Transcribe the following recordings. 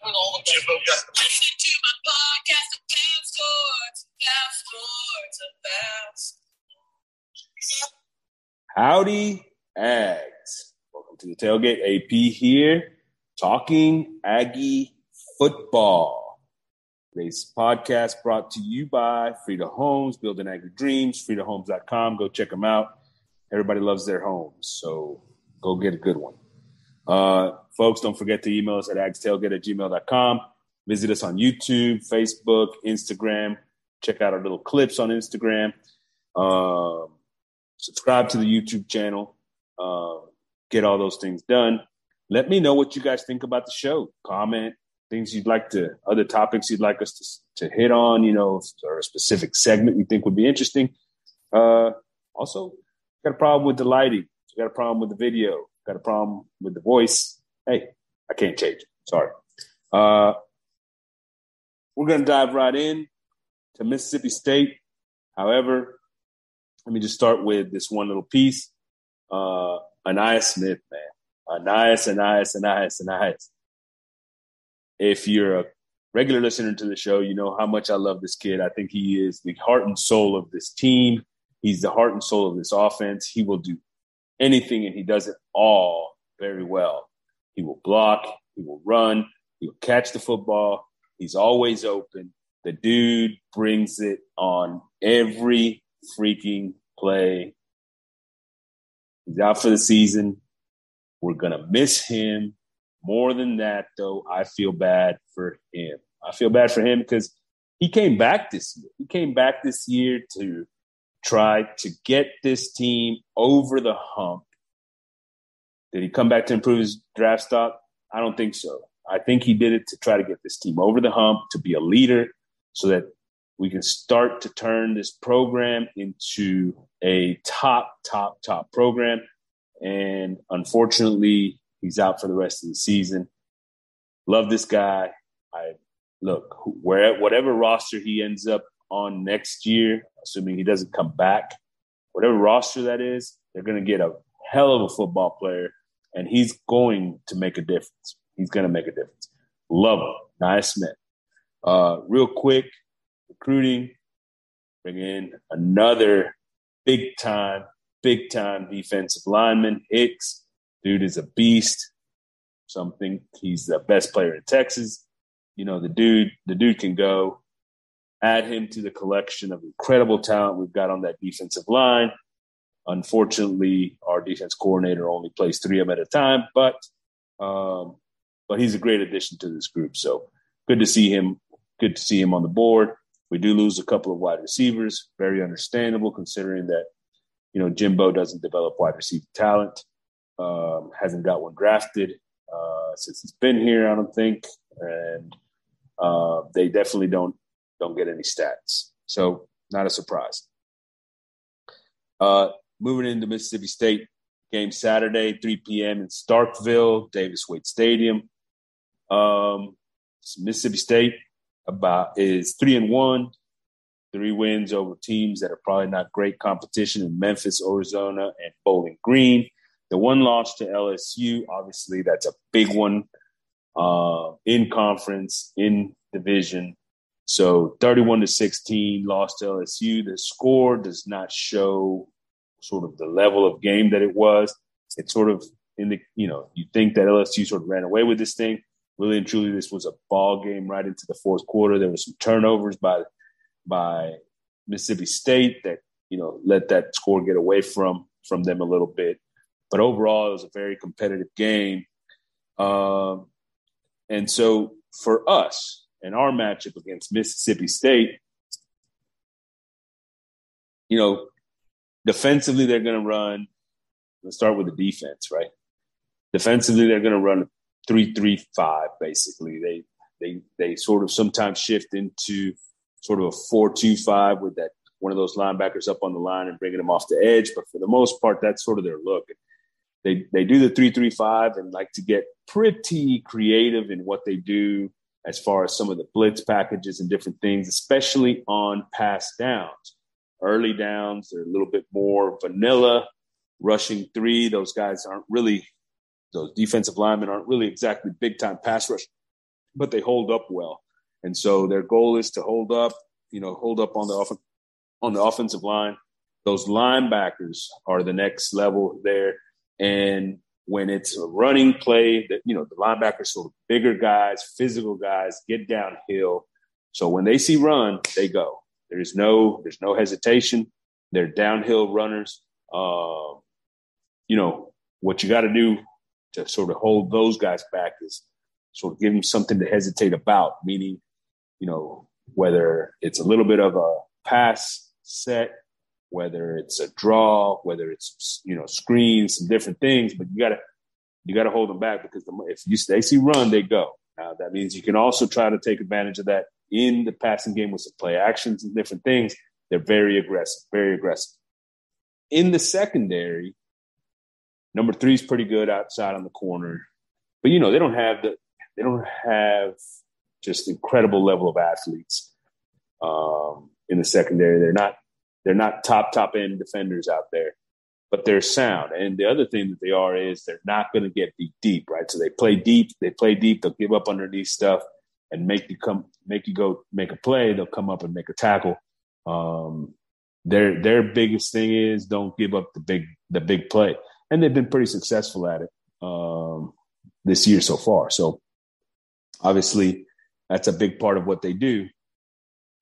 with all the Jimbo got the Listen to my podcast about sports, about sports, about Howdy, Ags. Welcome to the tailgate. AP here, talking Aggie football. Today's podcast brought to you by Frida Homes, Building Aggie Dreams, FridaHomes.com. Go check them out. Everybody loves their homes, so go get a good one. Uh, folks, don't forget to email us at agstailgate at gmail.com. Visit us on YouTube, Facebook, Instagram. Check out our little clips on Instagram. Um, subscribe to the YouTube channel. Uh, get all those things done. Let me know what you guys think about the show. Comment things you'd like to, other topics you'd like us to, to hit on, you know, or a specific segment you think would be interesting. Uh, also, got a problem with the lighting. got a problem with the video got a problem with the voice, hey, I can't change it. Sorry. Uh, we're going to dive right in to Mississippi State. However, let me just start with this one little piece. Uh, Ainias Smith, man. Ainias, Ainias, Ainias, Ainias. If you're a regular listener to the show, you know how much I love this kid. I think he is the heart and soul of this team. He's the heart and soul of this offense. He will do anything and he does it all very well. He will block, he will run, he will catch the football. He's always open. The dude brings it on every freaking play. He's out for the season. We're going to miss him. More than that, though, I feel bad for him. I feel bad for him because he came back this year. He came back this year to try to get this team over the hump. Did he come back to improve his draft stock? I don't think so. I think he did it to try to get this team over the hump, to be a leader, so that we can start to turn this program into a top, top, top program. And unfortunately, he's out for the rest of the season. Love this guy. I look where whatever roster he ends up on next year, assuming he doesn't come back, whatever roster that is, they're going to get a hell of a football player, and he's going to make a difference. He's going to make a difference. Love him. Ainias Smith. Uh, real quick, recruiting, bring in another big time, big time defensive lineman, Hicks. Dude is a beast. Something. He's the best player in Texas. You know, the dude, the dude can go add him to the collection of incredible talent we've got on that defensive line. Unfortunately, our defense coordinator only plays three of them at a time, but um, but he's a great addition to this group. So good to see him. Good to see him on the board. We do lose a couple of wide receivers. Very understandable considering that you know Jimbo doesn't develop wide receiver talent. Um, hasn't got one drafted uh, since he's been here. I don't think, and uh, they definitely don't don't get any stats. So not a surprise. Uh, moving into Mississippi State game Saturday, 3 p.m. in Starkville, Davis Wade Stadium. Um, Mississippi State about is three and one, three wins over teams that are probably not great competition in Memphis, Arizona, and Bowling Green. The one loss to LSU, obviously, that's a big one uh, in conference, in division. So 31 to 16 lost to LSU. The score does not show sort of the level of game that it was. It sort of in the, you know, you think that LSU sort of ran away with this thing. Really and truly, this was a ball game right into the fourth quarter. There were some turnovers by by Mississippi State that, you know, let that score get away from from them a little bit. But overall, it was a very competitive game. Um, and so for us, in our matchup against Mississippi State, you know, defensively they're going to run. Let's start with the defense, right? Defensively, they're going to run three-three-five. Basically, they they they sort of sometimes shift into sort of a four-two-five with that one of those linebackers up on the line and bringing them off the edge. But for the most part, that's sort of their look. They they do the three-three-five and like to get pretty creative in what they do as far as some of the blitz packages and different things, especially on pass downs. Early downs, they're a little bit more vanilla. Rushing three, those guys aren't really, those defensive linemen aren't really exactly big time pass rush but they hold up well. And so their goal is to hold up, you know, hold up on the off- on the offensive line. Those linebackers are the next level there. And when it's a running play, that you know, the linebackers sort of bigger guys, physical guys, get downhill. So when they see run, they go. There's no there's no hesitation. They're downhill runners. Uh, you know what you got to do to sort of hold those guys back is sort of give them something to hesitate about. Meaning, you know, whether it's a little bit of a pass set, whether it's a draw, whether it's you know screens, some different things. But you gotta you gotta hold them back because the, if you they see run, they go. Now that means you can also try to take advantage of that in the passing game with some play actions and different things. They're very aggressive, very aggressive. In the secondary, number three is pretty good outside on the corner, but you know they don't have the they don't have just incredible level of athletes um, in the secondary. They're not they're not top top end defenders out there, but they're sound. And the other thing that they are is they're not going to get deep deep, right? So they play deep. They play deep. They'll give up underneath stuff and make you come make you go make a play. They'll come up and make a tackle. Um, their their biggest thing is don't give up the big the big play, and they've been pretty successful at it um, this year so far. So obviously, that's a big part of what they do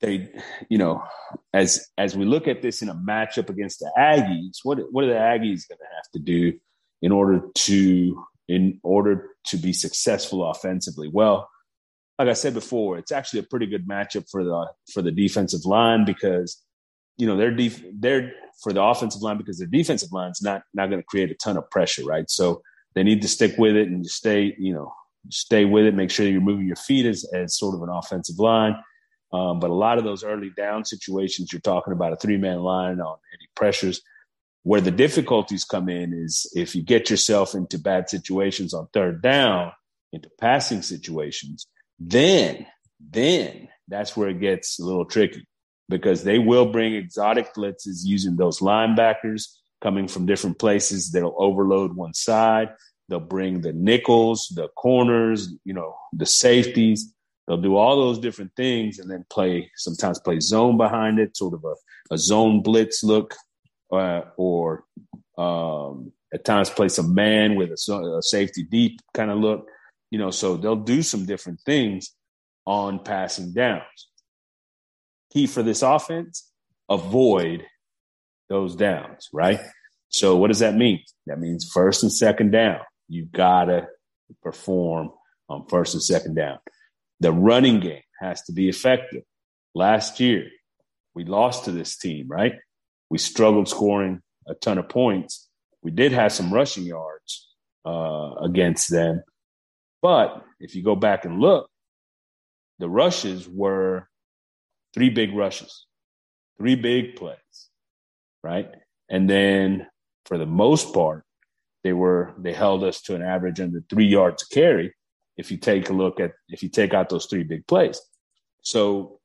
they, you know, as as we look at this in a matchup against the Aggies, what what are the Aggies going to have to do in order to in order to be successful offensively? Well, like I said before, it's actually a pretty good matchup for the for the defensive line because you know they're def- they're for the offensive line because their defensive line's not not going to create a ton of pressure, right? So they need to stick with it and stay, you know, stay with it. Make sure you're moving your feet as as sort of an offensive line um, but a lot of those early down situations, you're talking about a three man line on any pressures. Where the difficulties come in is if you get yourself into bad situations on third down, into passing situations, then, then that's where it gets a little tricky because they will bring exotic blitzes using those linebackers coming from different places that'll overload one side. They'll bring the nickels, the corners, you know, the safeties They'll do all those different things and then play, sometimes play zone behind it, sort of a, a zone blitz look, uh, or um, at times play some man with a, a safety deep kind of look. You know, so they'll do some different things on passing downs. Key for this offense, avoid those downs, right? So what does that mean? That means first and second down. You gotta perform on first and second down. The running game has to be effective. Last year, we lost to this team, right? We struggled scoring a ton of points. We did have some rushing yards uh, against them. But if you go back and look, the rushes were three big rushes, three big plays, right? And then for the most part, they were they held us to an average under three yards carry if you take a look at if you take out those three big plays. So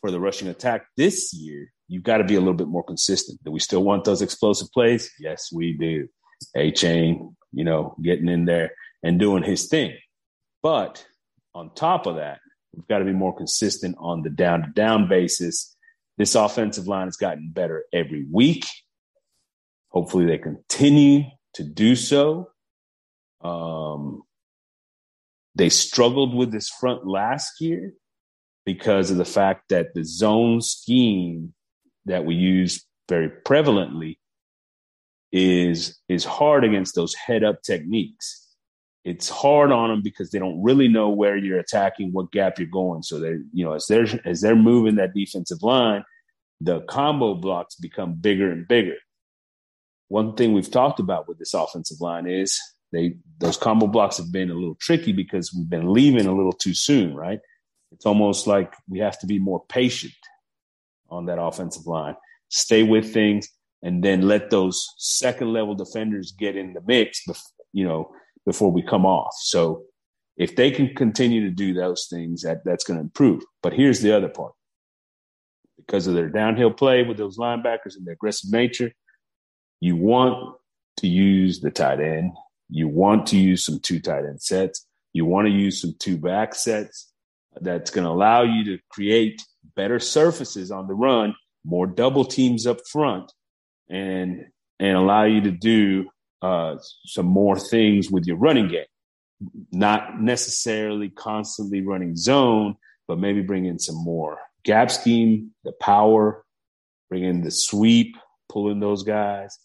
for the rushing attack this year, you've got to be a little bit more consistent. Do we still want those explosive plays? Yes, we do. Achane, you know, getting in there and doing his thing. But on top of that, we've got to be more consistent on the down to down basis. This offensive line has gotten better every week. Hopefully, they continue to do so. Um, they struggled with this front last year because of the fact that the zone scheme that we use very prevalently is is hard against those head up techniques. It's hard on them because they don't really know where you're attacking, what gap you're going. So they, you know, as they're as they're moving that defensive line, the combo blocks become bigger and bigger. One thing we've talked about with this offensive line is they those combo blocks have been a little tricky because we've been leaving a little too soon, right? It's almost like we have to be more patient on that offensive line, stay with things, and then let those second level defenders get in the mix, you know, before we come off. So if they can continue to do those things, that that's going to improve. But here's the other part: because of their downhill play with those linebackers and their aggressive nature, you want to use the tight end you want to use some two tight end sets. You want to use some two back sets that's going to allow you to create better surfaces on the run, more double teams up front, and and allow you to do uh, some more things with your running game. Not necessarily constantly running zone, but maybe bring in some more gap scheme, the power, bring in the sweep, pulling those guys,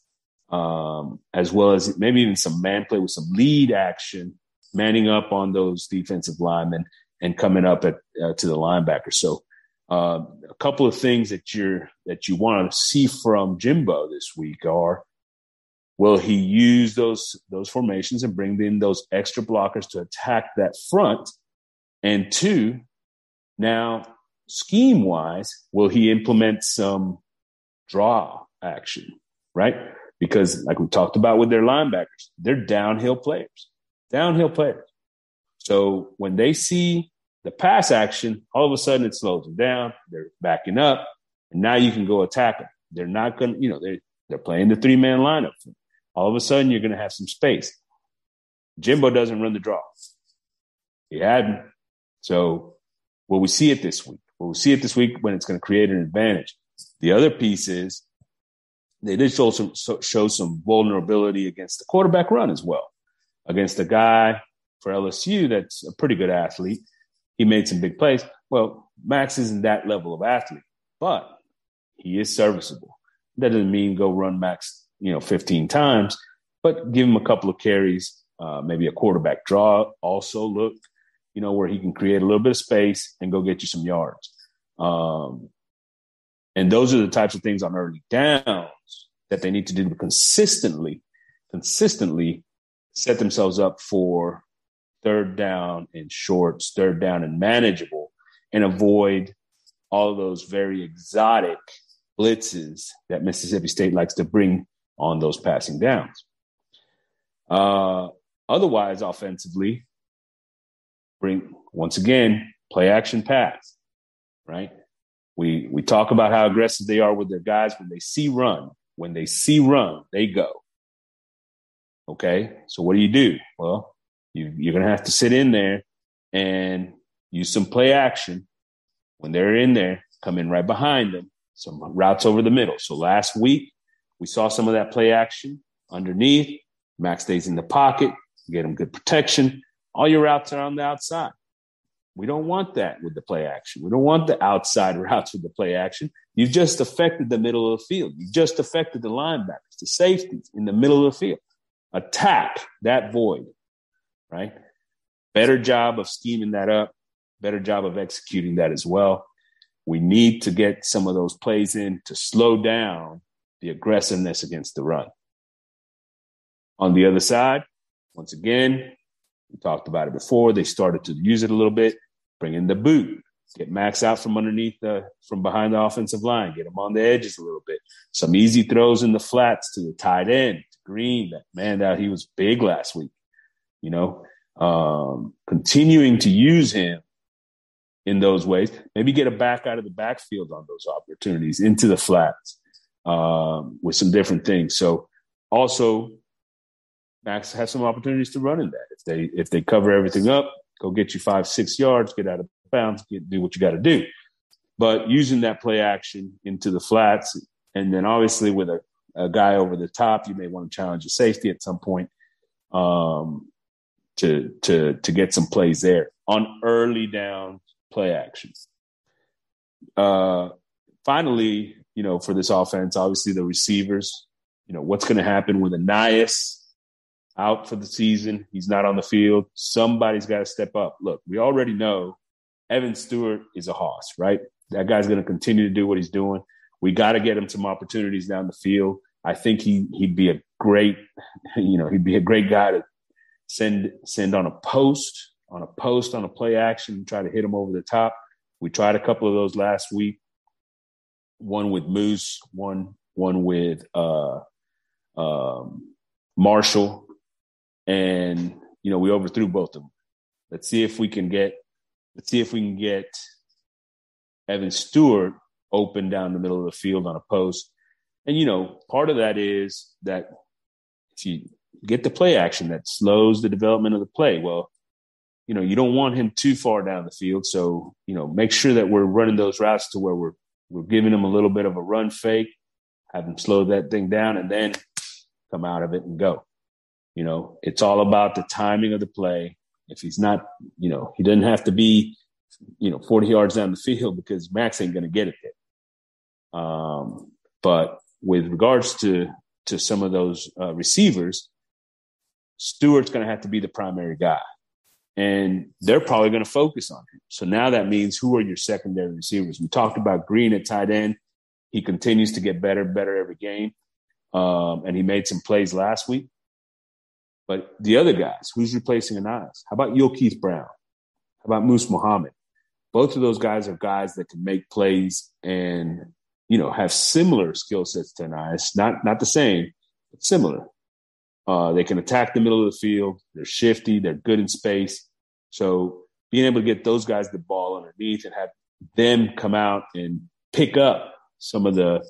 um, as well as maybe even some man play with some lead action, manning up on those defensive linemen and coming up at uh, to the linebacker. So uh, a couple of things that you're that you want to see from Jimbo this week are will he use those those formations and bring in those extra blockers to attack that front? And two, now scheme wise, will he implement some draw action, right? Because like we talked about with their linebackers, they're downhill players, downhill players. So when they see the pass action, all of a sudden it slows them down. They're backing up, and now you can go attack them. They're not going to, you know, they're, they're playing the three man lineup. All of a sudden you're going to have some space. Jimbo doesn't run the draw. He hadn't. So will we see it this week? Will we see it this week when it's going to create an advantage? The other piece is they did show some show some vulnerability against the quarterback run as well, against a guy for LSU that's a pretty good athlete. He made some big plays. Well, Max isn't that level of athlete, but he is serviceable. That doesn't mean go run Max, you know, 15 times, but give him a couple of carries, uh, maybe a quarterback draw. Also look, you know, where he can create a little bit of space and go get you some yards. Um, and those are the types of things on early downs that they need to do consistently, consistently set themselves up for third down and shorts, third down and manageable, and avoid all those very exotic blitzes that Mississippi State likes to bring on those passing downs. Uh, otherwise, offensively, bring once again play action pass, right? We we talk about how aggressive they are with their guys when they see run. When they see run, they go. Okay, so what do you do? Well, you, you're going to have to sit in there and use some play action. When they're in there, come in right behind them, some routes over the middle. So last week, we saw some of that play action underneath. Max stays in the pocket, get him good protection. All your routes are on the outside. We don't want that with the play action. We don't want the outside routes with the play action. You've just affected the middle of the field. You've just affected the linebackers, the safeties in the middle of the field. Attack that void, right? Better job of scheming that up, better job of executing that as well. We need to get some of those plays in to slow down the aggressiveness against the run. On the other side, once again, we talked about it before. They started to use it a little bit bring in the boot, get Max out from underneath the from behind the offensive line, get him on the edges a little bit. Some easy throws in the flats to the tight end, to Green. That man, that he was big last week. You know, um, continuing to use him in those ways. Maybe get a back out of the backfield on those opportunities into the flats um, with some different things. So also, Max has some opportunities to run in that if they if they cover everything up go get you five, six yards, get out of bounds, get, do what you got to do. But using that play action into the flats, and then obviously with a, a guy over the top, you may want to challenge a safety at some point um, to to to get some plays there on early down play actions. Uh, finally, you know, for this offense, obviously the receivers. You know, what's going to happen with Ainias out for the season. He's not on the field. Somebody's got to step up. Look, we already know Evan Stewart is a hoss, right? That guy's going to continue to do what he's doing. We got to get him some opportunities down the field. I think he he'd be a great, you know, he'd be a great guy to send send on a post, on a post, on a play action, try to hit him over the top. We tried a couple of those last week. One with Moose, one one with uh, um, Marshall, and you know we overthrew both of them. Let's see if we can get let's see if we can get Evan Stewart open down the middle of the field on a post. And you know, part of that is that if you get the play action that slows the development of the play, well, you know, you don't want him too far down the field. So, you know, make sure that we're running those routes to where we're we're giving him a little bit of a run fake, have him slow that thing down, and then come out of it and go. You know, it's all about the timing of the play. If he's not, you know, he doesn't have to be, you know, 40 yards down the field because Max ain't going to get it there. Um, but with regards to to some of those uh, receivers, Stewart's going to have to be the primary guy and they're probably going to focus on him. So now that means who are your secondary receivers? We talked about Green at tight end. He continues to get better, better every game, um, and he made some plays last week. But the other guys, who's replacing Ainias? How about Keith Brown? How about Moose Muhammad? Both of those guys are guys that can make plays and you know have similar skill sets to Ainias. Not not the same, but similar. Uh, they can attack the middle of the field. They're shifty. They're good in space. So being able to get those guys the ball underneath and have them come out and pick up some of the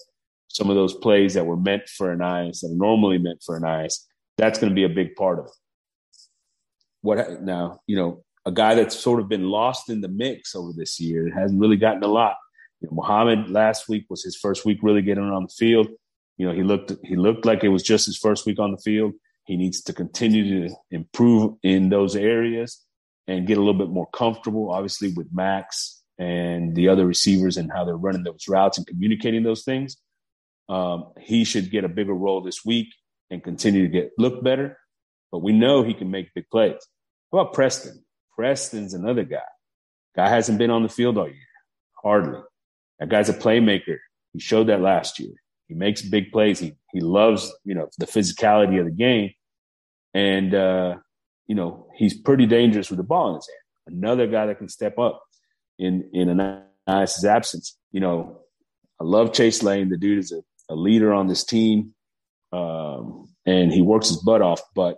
some of those plays that were meant for Ainias that are normally meant for Ainias, that's going to be a big part of it. What now? You know, a guy that's sort of been lost in the mix over this year hasn't really gotten a lot. You know, Muhammad last week was his first week really getting on the field. You know, he looked he looked like it was just his first week on the field. He needs to continue to improve in those areas and get a little bit more comfortable, obviously, with Max and the other receivers and how they're running those routes and communicating those things. Um, he should get a bigger role this week and continue to get look better. But we know he can make big plays. How about Preston? Preston's another guy. Guy hasn't been on the field all year, hardly. That guy's a playmaker. He showed that last year. He makes big plays. He he loves you know the physicality of the game, and uh, you know, he's pretty dangerous with the ball in his hand. Another guy that can step up in in Ainias's absence. You know, I love Chase Lane. The dude is a, a leader on this team, um, and he works his butt off. But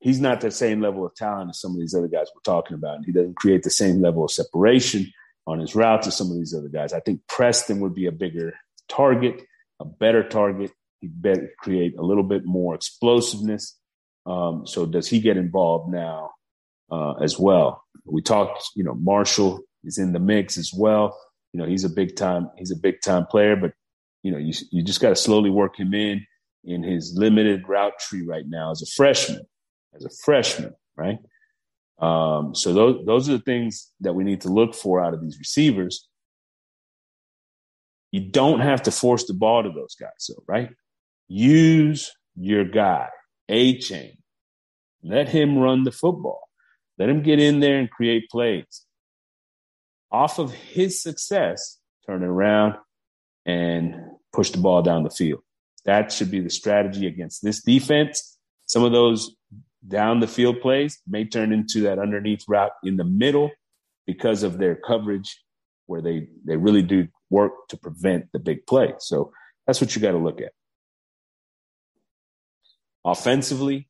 he's not the same level of talent as some of these other guys we're talking about. And he doesn't create the same level of separation on his routes as some of these other guys. I think Preston would be a bigger target, a better target. He'd better create a little bit more explosiveness um, so does he get involved now uh, as well? We talked, you know, Marshall is in the mix as well. You know, he's a big time, he's a big time player, but you know, you you just got to slowly work him in in his limited route tree right now as a freshman, as a freshman, right? Um, so those those are the things that we need to look for out of these receivers. You don't have to force the ball to those guys, so right? Use your guy. Achane. Let him run the football. Let him get in there and create plays. Off of his success, turn it around and push the ball down the field. That should be the strategy against this defense. Some of those down the field plays may turn into that underneath route in the middle because of their coverage where they, they really do work to prevent the big play. So that's what you got to look at. Offensively,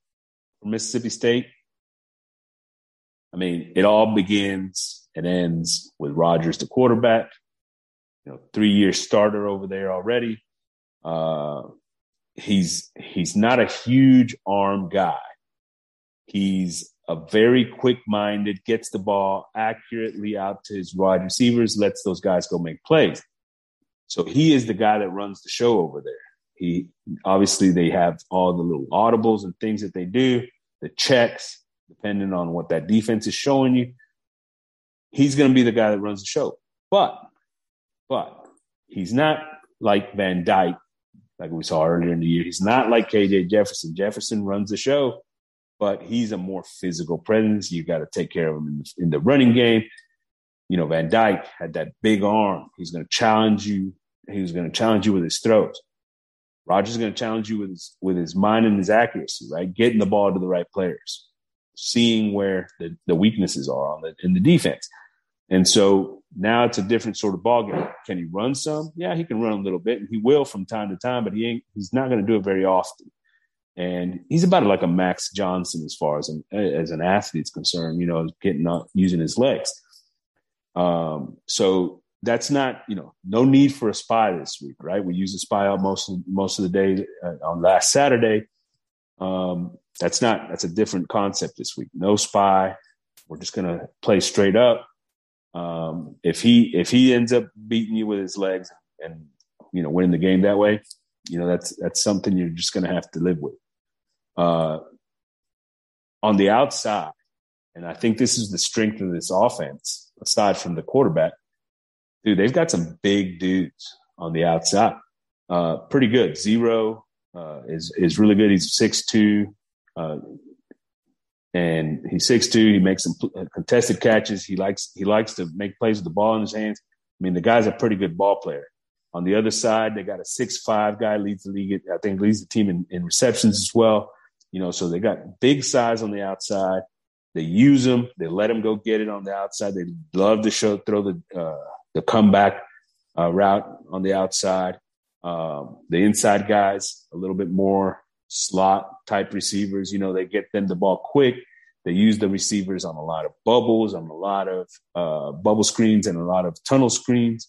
for Mississippi State, I mean, it all begins and ends with Rogers, the quarterback. You know, three-year starter over there already. Uh, he's he's not a huge arm guy. He's a very quick-minded, gets the ball accurately out to his wide receivers, lets those guys go make plays. So he is the guy that runs the show over there. He obviously they have all the little audibles and things that they do, the checks, depending on what that defense is showing you. He's going to be the guy that runs the show. But, but he's not like Van Dyke, like we saw earlier in the year. He's not like KJ Jefferson. Jefferson runs the show, but he's a more physical presence. You got to take care of him in the, in the running game. You know, Van Dyke had that big arm. He's going to challenge you. He was going to challenge you with his throws. Rogers is going to challenge you with his, with his mind and his accuracy, right? Getting the ball to the right players, seeing where the, the weaknesses are on the in the defense. And so now it's a different sort of ball game. Can he run some? Yeah, he can run a little bit, and he will from time to time, but he ain't. He's not going to do it very often. And he's about like a Max Johnson as far as an as an athlete's concerned. You know, getting up using his legs. Um, so that's not you know no need for a spy this week right we use a spy out most of most of the day uh, on last saturday um, that's not that's a different concept this week no spy we're just going to play straight up. Um, if he if he ends up beating you with his legs and you know winning the game that way, you know that's that's something you're just going to have to live with. Uh, on the outside, and I think this is the strength of this offense. Aside from the quarterback, dude, they've got some big dudes on the outside. Uh, pretty good. Zero uh, is is really good. He's six two, uh, and he's six two. He makes some contested catches. He likes he likes to make plays with the ball in his hands. I mean, the guy's a pretty good ball player. On the other side, they got a six five guy leads the league. I think leads the team in, in receptions as well. You know, so they got big size on the outside. They use them. They let them go get it on the outside. They love to show throw the uh, the comeback uh, route on the outside. Um, the inside guys a little bit more slot type receivers. You know, they get them the ball quick. They use the receivers on a lot of bubbles, on a lot of uh, bubble screens, and a lot of tunnel screens.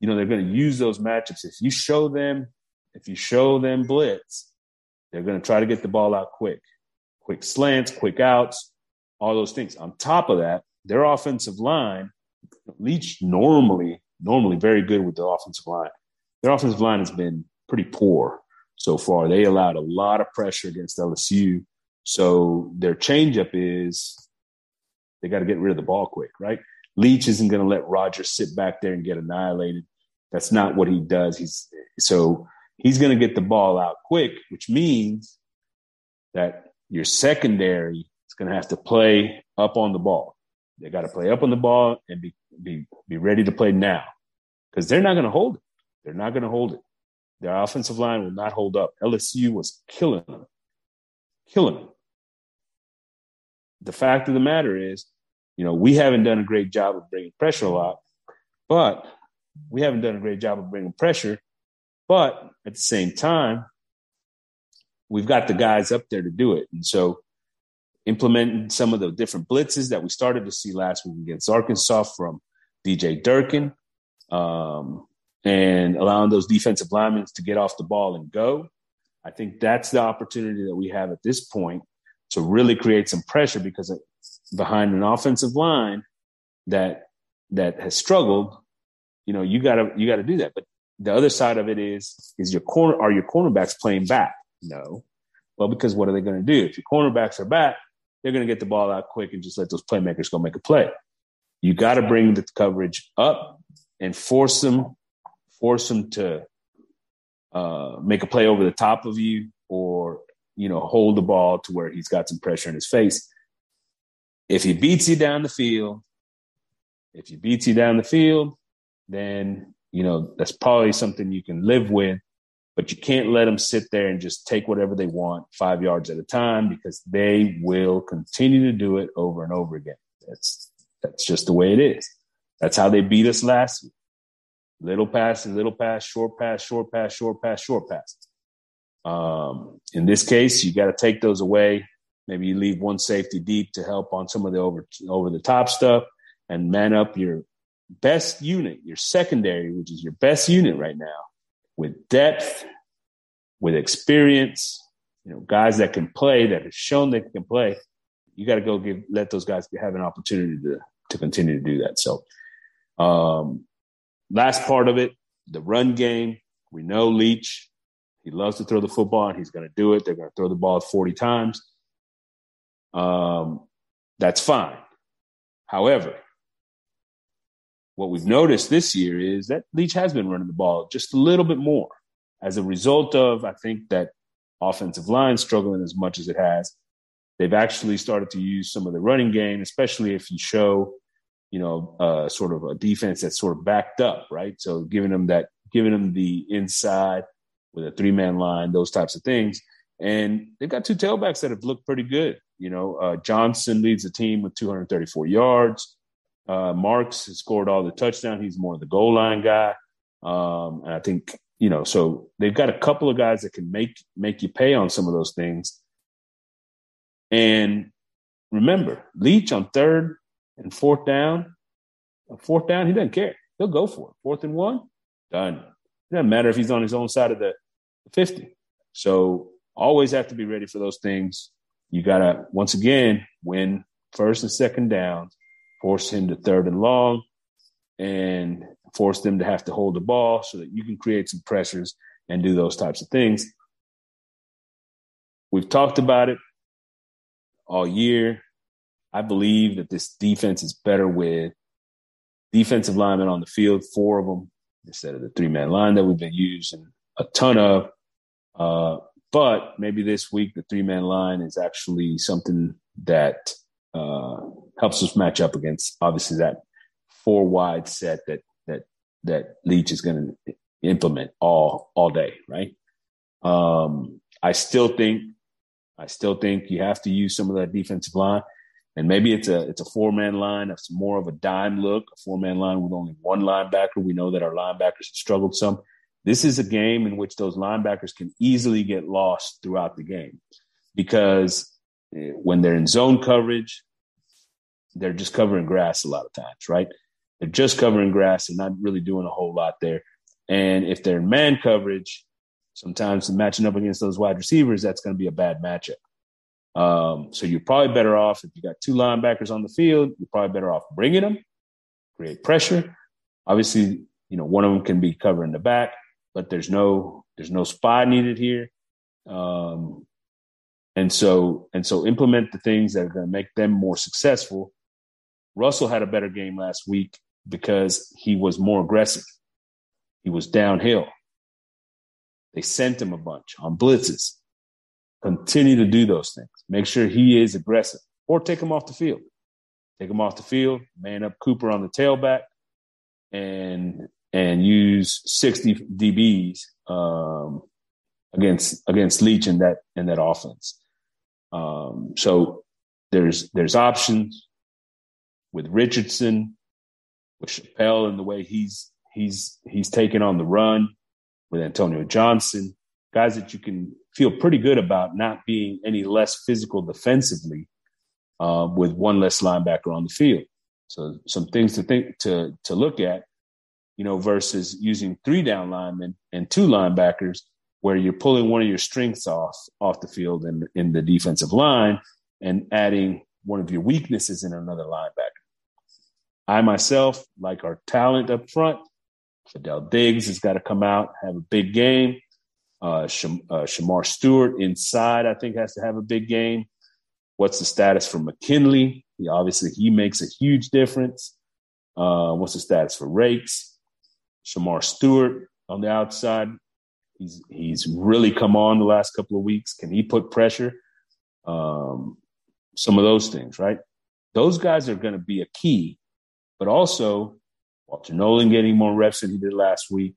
You know, they're going to use those matchups. If you show them, if you show them blitz, they're going to try to get the ball out quick, quick slants, quick outs, all those things. On top of that, their offensive line, Leach normally, normally very good with the offensive line. Their offensive line has been pretty poor so far. They allowed a lot of pressure against LSU. So their changeup is they got to get rid of the ball quick, right? Leach isn't going to let Rogers sit back there and get annihilated. That's not what he does. He's so he's going to get the ball out quick, which means that your secondary is going to have to play up on the ball. They got to play up on the ball and be be be ready to play now because they're not going to hold it. They're not going to hold it. Their offensive line will not hold up. LSU was killing them, killing them. The fact of the matter is, you know, we haven't done a great job of bringing pressure a lot, but we haven't done a great job of bringing pressure. But at the same time, we've got the guys up there to do it. And so implementing some of the different blitzes that we started to see last week against Arkansas from DJ Durkin, um, and allowing those defensive linemen to get off the ball and go. I think that's the opportunity that we have at this point to really create some pressure because behind an offensive line that that has struggled, you know, you gotta you gotta do that. But the other side of it is is your corner are your cornerbacks playing back? No. Well, because what are they going to do? If your cornerbacks are back, they're going to get the ball out quick and just let those playmakers go make a play. You got to bring the coverage up and force them force him to uh, make a play over the top of you or you know hold the ball to where he's got some pressure in his face. If he beats you down the field, if he beats you down the field, then you know that's probably something you can live with. But you can't let them sit there and just take whatever they want five yards at a time because they will continue to do it over and over again. That's that's just the way it is. That's how they beat us last week. Little pass, little pass, short pass, short pass, short pass, short pass. Um, in this case, you got to take those away. Maybe you leave one safety deep to help on some of the over over the top stuff, and man up your best unit, your secondary, which is your best unit right now, with depth, with experience. You know, guys that can play, that have shown they can play. You got to go give let those guys have an opportunity to to continue to do that. So, um, last part of it, the run game. We know Leach. He loves to throw the football, and he's going to do it. They're going to throw the ball 40 times. Um, that's fine. However, what we've noticed this year is that Leach has been running the ball just a little bit more as a result of, I think, that offensive line struggling as much as it has. They've actually started to use some of the running game, especially if you show you know, uh, sort of a defense that's sort of backed up, right? So giving them that, giving them the inside with a three man line, those types of things. And they've got two tailbacks that have looked pretty good. You know, uh, Johnson leads the team with 234 yards. Uh, Marks has scored all the touchdown. He's more of the goal line guy. Um, and I think, you know, so they've got a couple of guys that can make make you pay on some of those things. And remember, Leach on third and fourth down, fourth down, he doesn't care. He'll go for it. Fourth and one, done. It doesn't matter if he's on his own side of the 50. So always have to be ready for those things. You got to, once again, win first and second down, force him to third and long, and force them to have to hold the ball so that you can create some pressures and do those types of things. We've talked about it all year. I believe that this defense is better with defensive linemen on the field, four of them, instead of the three man line that we've been using a ton of. Uh, but maybe this week the three man line is actually something that uh, helps us match up against obviously that four wide set that that that Leach is going to implement all all day, right? Um, I still think I still think you have to use some of that defensive line. And maybe it's a it's a four man line. It's more of a dime look, a four man line with only one linebacker. We know that our linebackers have struggled some. This is a game in which those linebackers can easily get lost throughout the game because eh, when they're in zone coverage, they're just covering grass a lot of times, right? They're just covering grass and not really doing a whole lot there. And if they're in man coverage, sometimes matching up against those wide receivers, that's going to be a bad matchup. Um, so you're probably better off if you got two linebackers on the field. You're probably better off bringing them, create pressure. Obviously, you know one of them can be covering the back, but there's no there's no spy needed here. Um, and so and so implement the things that are going to make them more successful. Russell had a better game last week because he was more aggressive. He was downhill. They sent him a bunch on blitzes. Continue to do those things. Make sure he is aggressive or take him off the field. Take him off the field, man up Cooper on the tailback, and and use 60 DBs um, against against Leach in that in that offense. Um, so there's there's options with Richardson, with Chappell and the way he's he's he's taken on the run with Antonio Johnson, guys that you can feel pretty good about not being any less physical defensively uh, with one less linebacker on the field. So some things to think to to look at, you know, versus using three down linemen and two linebackers, where you're pulling one of your strengths off off the field in in the defensive line and adding one of your weaknesses in another linebacker. I myself like our talent up front. Fadil Diggs has got to come out, have a big game. Uh, Sham- uh, Shemar Stewart inside, I think, has to have a big game. What's the status for McKinley? He obviously he makes a huge difference. Uh, what's the status for Raikes? Shemar Stewart on the outside. He's he's really come on the last couple of weeks. Can he put pressure? Um, some of those things, right? Those guys are going to be a key, but also Walter Nolen getting more reps than he did last week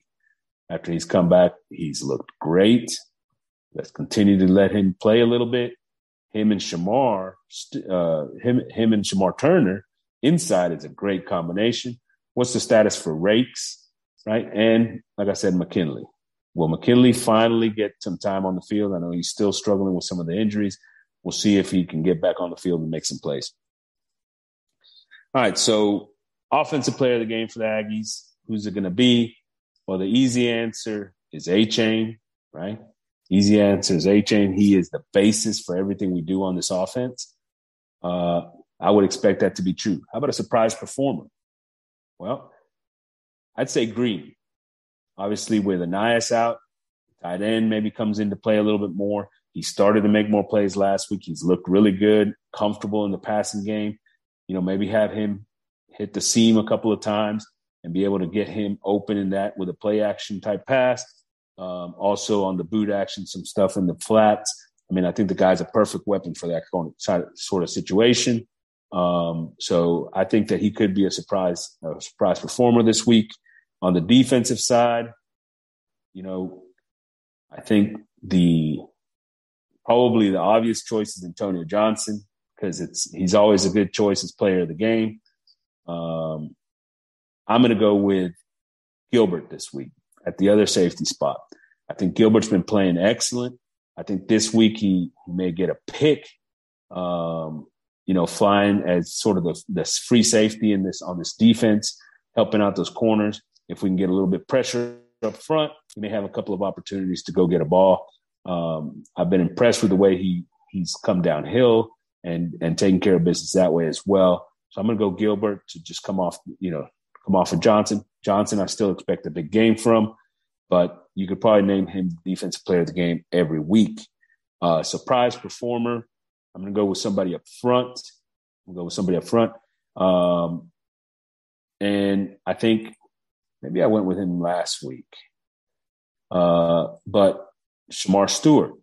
after he's come back. He's looked great. Let's continue to let him play a little bit. Him and Shemar, uh, him him and Shemar Turner inside is a great combination. What's the status for Raikes, right? And like I said, McKinley. Will McKinley finally get some time on the field? I know he's still struggling with some of the injuries. We'll see if he can get back on the field and make some plays. All right, so offensive player of the game for the Aggies. Who's it going to be? Well, the easy answer is Achane, right? Easy answer is Achane. He is the basis for everything we do on this offense. Uh, I would expect that to be true. How about a surprise performer? Well, I'd say Green. Obviously, with Ainias out, tight end maybe comes into play a little bit more. He started to make more plays last week. He's looked really good, comfortable in the passing game. You know, maybe have him hit the seam a couple of times and be able to get him open in that with a play action type pass. Um, also on the boot action, some stuff in the flats. I mean, I think the guy's a perfect weapon for that sort of situation. Um, so I think that he could be a surprise, a surprise performer this week. On the defensive side, you know, I think the probably the obvious choice is Antonio Johnson because it's he's always a good choice as player of the game. Um, I'm going to go with Gilbert this week at the other safety spot. I think Gilbert's been playing excellent. I think this week he, may get a pick. Um, you know, flying as sort of the, the free safety in this on this defense, helping out those corners. If we can get a little bit pressure up front, he may have a couple of opportunities to go get a ball. Um, I've been impressed with the way he he's come downhill. and and taking care of business that way as well. So I'm going to go Gilbert to just come off, you know, come off of Johnson. Johnson, I still expect a big game from, but you could probably name him defensive player of the game every week. Uh, surprise performer. I'm going to go with somebody up front. I'm going to go with somebody up front. Um, and I think maybe I went with him last week. Uh, but Shemar Stewart,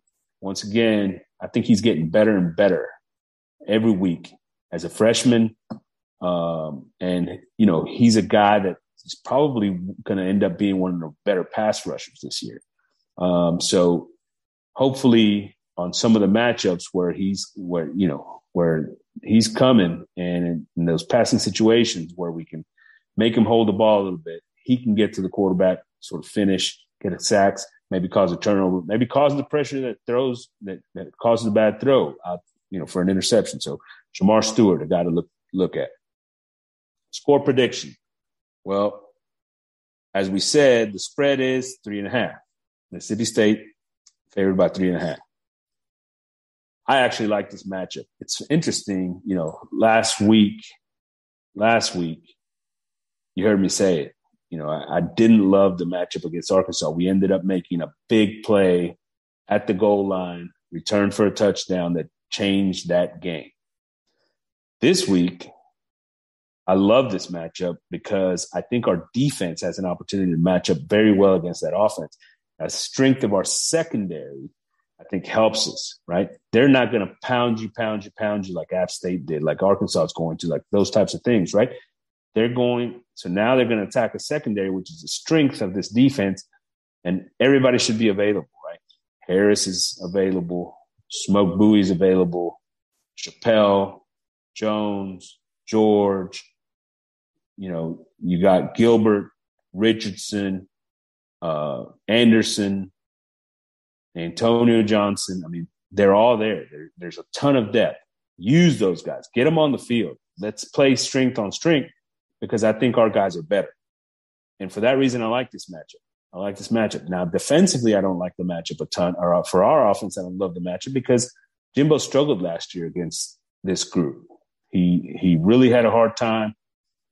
once again, I think he's getting better and better every week as a freshman. Um, and, you know, he's a guy that is probably going to end up being one of the better pass rushers this year. Um, so hopefully on some of the matchups where he's, where, you know, where he's coming and in, those passing situations where we can make him hold the ball a little bit, he can get to the quarterback, sort of finish, get a sacks, maybe cause a turnover, maybe cause the pressure that throws that, that causes a bad throw out, you know, for an interception. So Shemar Stewart, a guy to look look at. Score prediction. Well, as we said, the spread is three and a half. Mississippi State favored by three and a half. I actually like this matchup. It's interesting, you know, last week, last week, you heard me say it. You know, I, I didn't love the matchup against Arkansas. We ended up making a big play at the goal line, return for a touchdown that changed that game. This week, I love this matchup because I think our defense has an opportunity to match up very well against that offense. The strength of our secondary, I think, helps us, right? They're not going to pound you, pound you, pound you like App State did, like Arkansas is going to, like those types of things, right? They're going, so now they're going to attack a secondary, which is the strength of this defense, and everybody should be available, right? Harris is available, Smoke Bowie is available, Chappell, Jones, George, you know, you got Gilbert, Richardson, uh, Anderson, Antonio Johnson. I mean, they're all there. there. There's a ton of depth. Use those guys. Get them on the field. Let's play strength on strength because I think our guys are better. And for that reason, I like this matchup. I like this matchup. Now, defensively, I don't like the matchup a ton. Or for our offense, I don't love the matchup because Jimbo struggled last year against this group. He he really had a hard time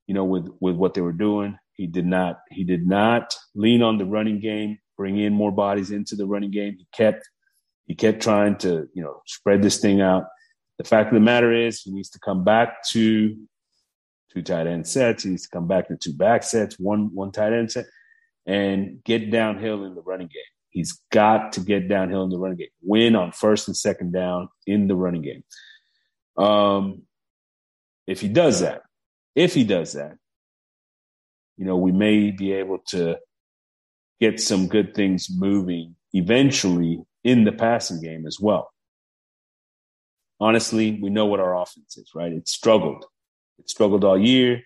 you know, with with what they were doing. He did not he did not lean on the running game, bring in more bodies into the running game. He kept he kept trying to you know spread this thing out. The fact of the matter is, he needs to come back to two tight end sets. He needs to come back to two back sets, one one tight end set, and get downhill in the running game. He's got to get downhill in the running game. Win on first and second down in the running game. Um, if he does that, if he does that, you know, we may be able to get some good things moving eventually in the passing game as well. Honestly, we know what our offense is, right? It struggled. It struggled all year.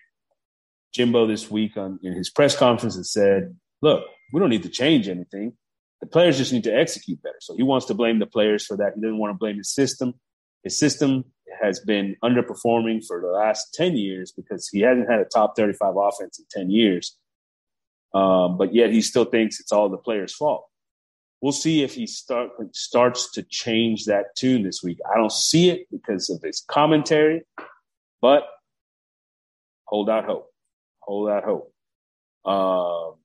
Jimbo this week on in his press conference has said, look, we don't need to change anything. The players just need to execute better. So he wants to blame the players for that. He doesn't want to blame his system. His system has been underperforming for the last 10 years because he hasn't had a top 35 offense in 10 years. Um, but yet he still thinks it's all the players' fault. We'll see if he start, starts to change that tune this week. I don't see it because of his commentary, but hold out hope. Hold out hope. Um,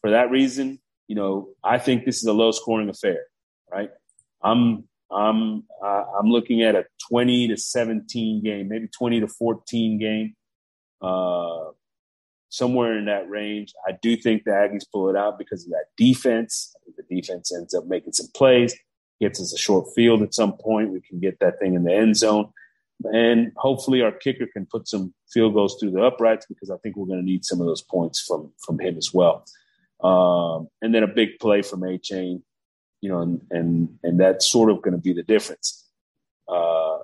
for that reason, you know, I think this is a low scoring affair, right? I'm I'm uh, I'm looking at a 20 to 17 game, maybe 20 to 14 game, uh, somewhere in that range. I do think the Aggies pull it out because of that defense. I think the defense ends up making some plays, gets us a short field at some point. We can get that thing in the end zone. And hopefully our kicker can put some field goals through the uprights because I think we're going to need some of those points from from him as well. Um, and then a big play from Achane you know, and and and that's sort of going to be the difference. Uh,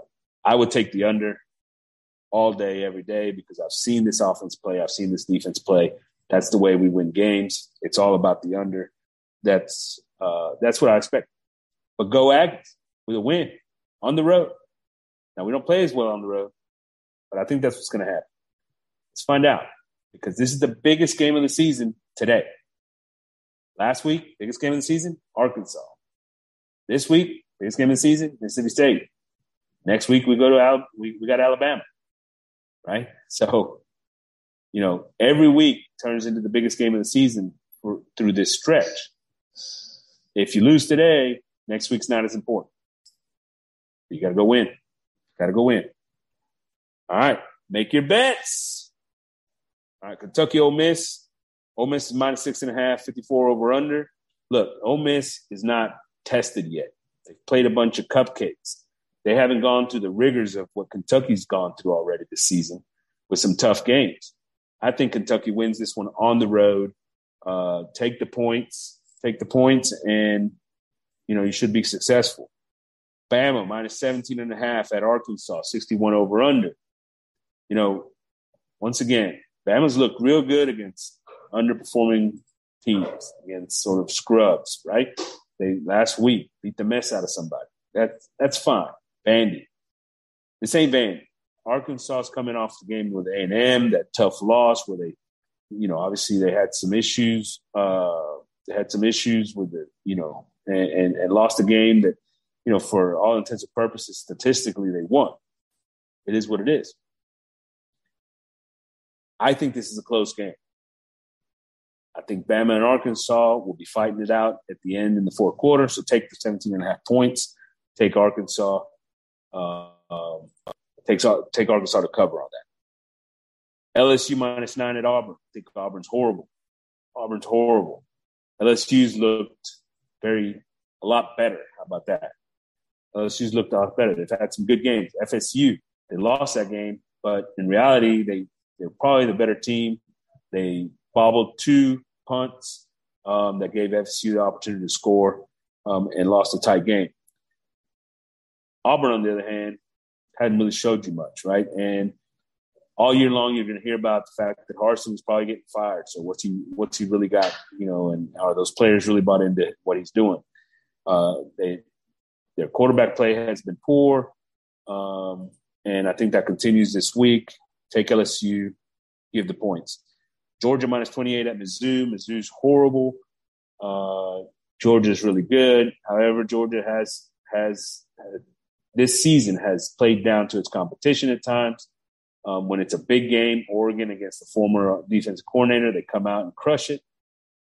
I would take the under all day, every day, because I've seen this offense play. I've seen this defense play. That's the way we win games. It's all about the under. That's uh, that's what I expect. But go Aggies with a win on the road. Now we don't play as well on the road, but I think that's what's going to happen. Let's find out because this is the biggest game of the season today. Last week, biggest game of the season, Arkansas. This week, biggest game of the season, Mississippi State. Next week we go to Al- we, we got Alabama, right? So, you know, every week turns into the biggest game of the season for, through this stretch. If you lose today, next week's not as important. You got to go win. Got to go win. All right, make your bets. All right, Kentucky, Ole Miss. Ole Miss is minus six and a half, 54 over under. Look, Ole Miss is not tested yet. They've played a bunch of cupcakes. They haven't gone through the rigors of what Kentucky's gone through already this season with some tough games. I think Kentucky wins this one on the road. Uh, take the points, take the points, and you know you should be successful. Bama minus 17 and a half at Arkansas, 61 over under. You know, once again, Bama's looked real good against underperforming teams, against sort of scrubs, right? They last week beat the mess out of somebody. That's that's fine. Vandy. This ain't Vandy. Arkansas is coming off the game with A and M, that tough loss where they, you know, obviously they had some issues. Uh, they had some issues with the, you know, and, and, and lost a game that, you know, for all intents and purposes, statistically they won. It is what it is. I think this is a close game. I think Bama and Arkansas will be fighting it out at the end in the fourth quarter. So take the 17 and a half points. Take Arkansas. Uh, takes take Arkansas to cover on that. LSU minus nine at Auburn. I think Auburn's horrible. Auburn's horrible. LSU's looked very a lot better. How about that? LSU's looked a lot better. They've had some good games. FSU they lost that game, but in reality they they're probably the better team. They bobbled two punts um, that gave FSU the opportunity to score um, and lost a tight game. Auburn, on the other hand, hadn't really showed you much, right? And all year long, you're going to hear about the fact that Harsin's probably getting fired. So what's he what's he really got, you know? And are those players really bought into what he's doing? Uh, they their quarterback play has been poor, um, and I think that continues this week. Take LSU, give the points. Georgia minus 28 at Mizzou. Mizzou's horrible. Uh, Georgia's really good. However, Georgia has has this season has played down to its competition at times. Um, when it's a big game, Oregon against the former defensive coordinator, they come out and crush it,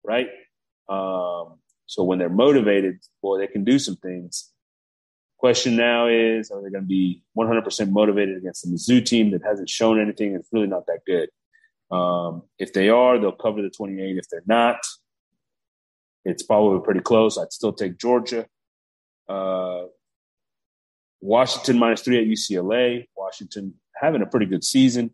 right? Um, so when they're motivated, boy, they can do some things. Question now is, are they going to be 100% motivated against the Mizzou team that hasn't shown anything? It's really not that good. Um, if they are, they'll cover the 28. If they're not, it's probably pretty close. I'd still take Georgia. Uh, Washington minus three at UCLA. Washington having a pretty good season.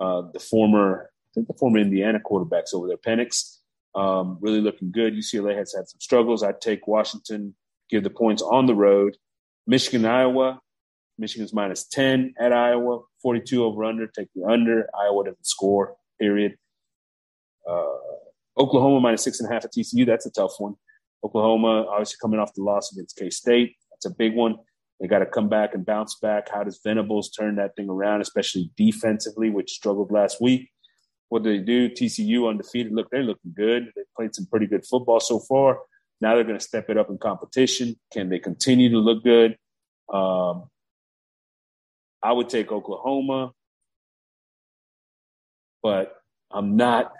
Uh, the former, I think the former Indiana quarterbacks over there, Penix, um, really looking good. UCLA has had some struggles. I'd take Washington, give the points on the road. Michigan, Iowa. Michigan's minus 10 at Iowa, 42 over under. Take the under. Iowa doesn't score, period. Uh, Oklahoma minus six and a half at TCU. That's a tough one. Oklahoma, obviously coming off the loss against K State. That's a big one. They got to come back and bounce back. How does Venables turn that thing around, especially defensively, which struggled last week? What do they do? TCU undefeated. Look, they're looking good. They played some pretty good football so far. Now they're going to step it up in competition. Can they continue to look good? Um, I would take Oklahoma, but I'm not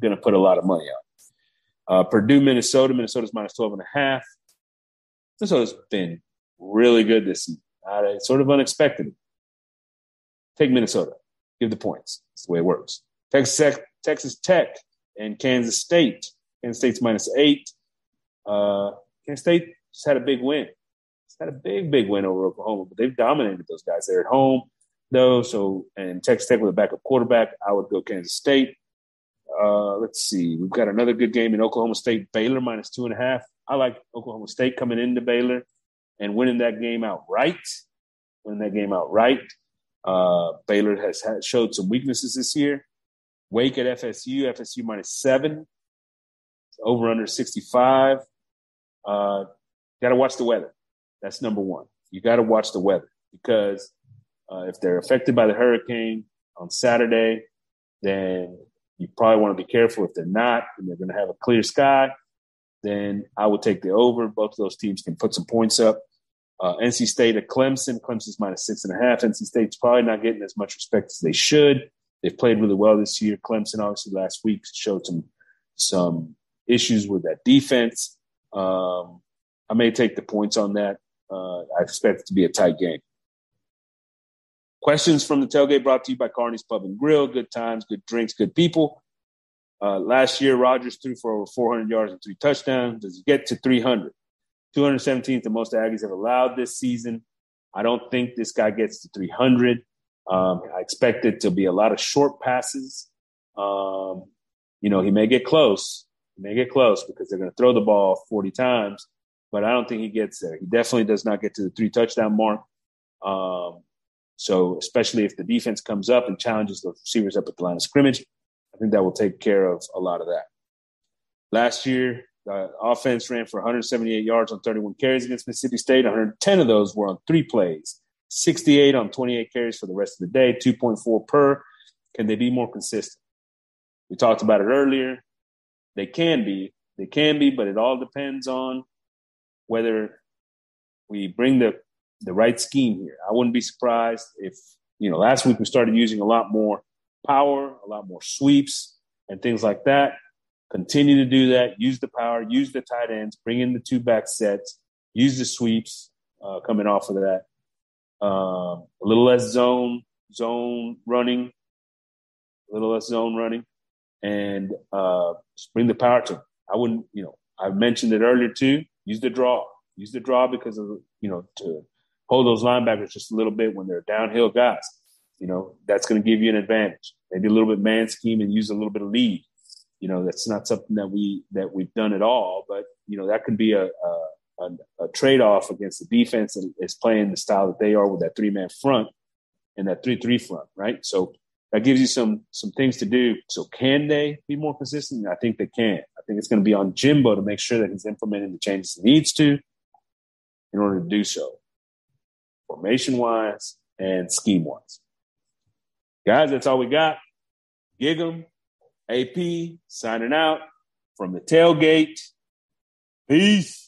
going to put a lot of money on. Uh, Purdue, Minnesota. Minnesota's minus 12 and a half. Minnesota's been really good this season. Uh, sort of unexpected. Take Minnesota. Give the points. That's the way it works. Texas Tech, Texas Tech and Kansas State. Kansas State's minus eight. Uh, Kansas State just had a big win. It's had a big, big win over Oklahoma, but they've dominated those guys. They're at home, though. So, and Texas Tech with a backup quarterback, I would go Kansas State. Uh, let's see. We've got another good game in Oklahoma State. Baylor minus two and a half. I like Oklahoma State coming into Baylor and winning that game outright. Winning that game outright. Uh, Baylor has had, showed some weaknesses this year. Wake at FSU, FSU minus seven, over under 65. Uh, got to watch the weather. That's number one. You got to watch the weather because uh, if they're affected by the hurricane on Saturday, then you probably want to be careful. If they're not, and they're going to have a clear sky, then I would take the over. Both of those teams can put some points up. Uh, NC State at Clemson. Clemson's minus six and a half. NC State's probably not getting as much respect as they should. They've played really well this year. Clemson, obviously, last week showed some some issues with that defense. Um, I may take the points on that. Uh, I expect it to be a tight game. Questions from the tailgate brought to you by Carney's Pub and Grill. Good times, good drinks, good people. Uh, last year, Rogers threw for over 400 yards and three touchdowns. Does he get to 300? 217 the most Aggies have allowed this season. I don't think this guy gets to 300. Um, I expect it to be a lot of short passes. Um, you know, he may get close. He may get close because they're going to throw the ball 40 times, but I don't think he gets there. He definitely does not get to the three touchdown mark. Um, so, especially if the defense comes up and challenges the receivers up at the line of scrimmage, I think that will take care of a lot of that. Last year, the offense ran for 178 yards on 31 carries against Mississippi State. 110 of those were on three plays, 68 on 28 carries for the rest of the day, 2.4 per. Can they be more consistent? We talked about it earlier. They can be. They can be, but it all depends on whether we bring the the right scheme here. I wouldn't be surprised if, you know, last week we started using a lot more power, a lot more sweeps and things like that. Continue to do that. Use the power, use the tight ends, bring in the two back sets, use the sweeps uh, coming off of that. Um, a little less zone, zone running, a little less zone running, and uh, bring the power to them. I wouldn't, you know, I mentioned it earlier too. Use the draw. Use the draw because of, you know, to hold those linebackers just a little bit when they're downhill guys. You know, that's going to give you an advantage. Maybe a little bit man scheme and use a little bit of lead. You know, that's not something that we that we've done at all, but you know that could be a, a, a, a trade off against the defense that is playing the style that they are with that three man front and that three three front, right? So that gives you some some things to do. So can they be more consistent? I think they can. I think it's going to be on Jimbo to make sure that he's implementing the changes he needs to in order to do so formation wise and scheme wise. Guys, that's all we got. Gig 'em, AP signing out from the tailgate. Peace.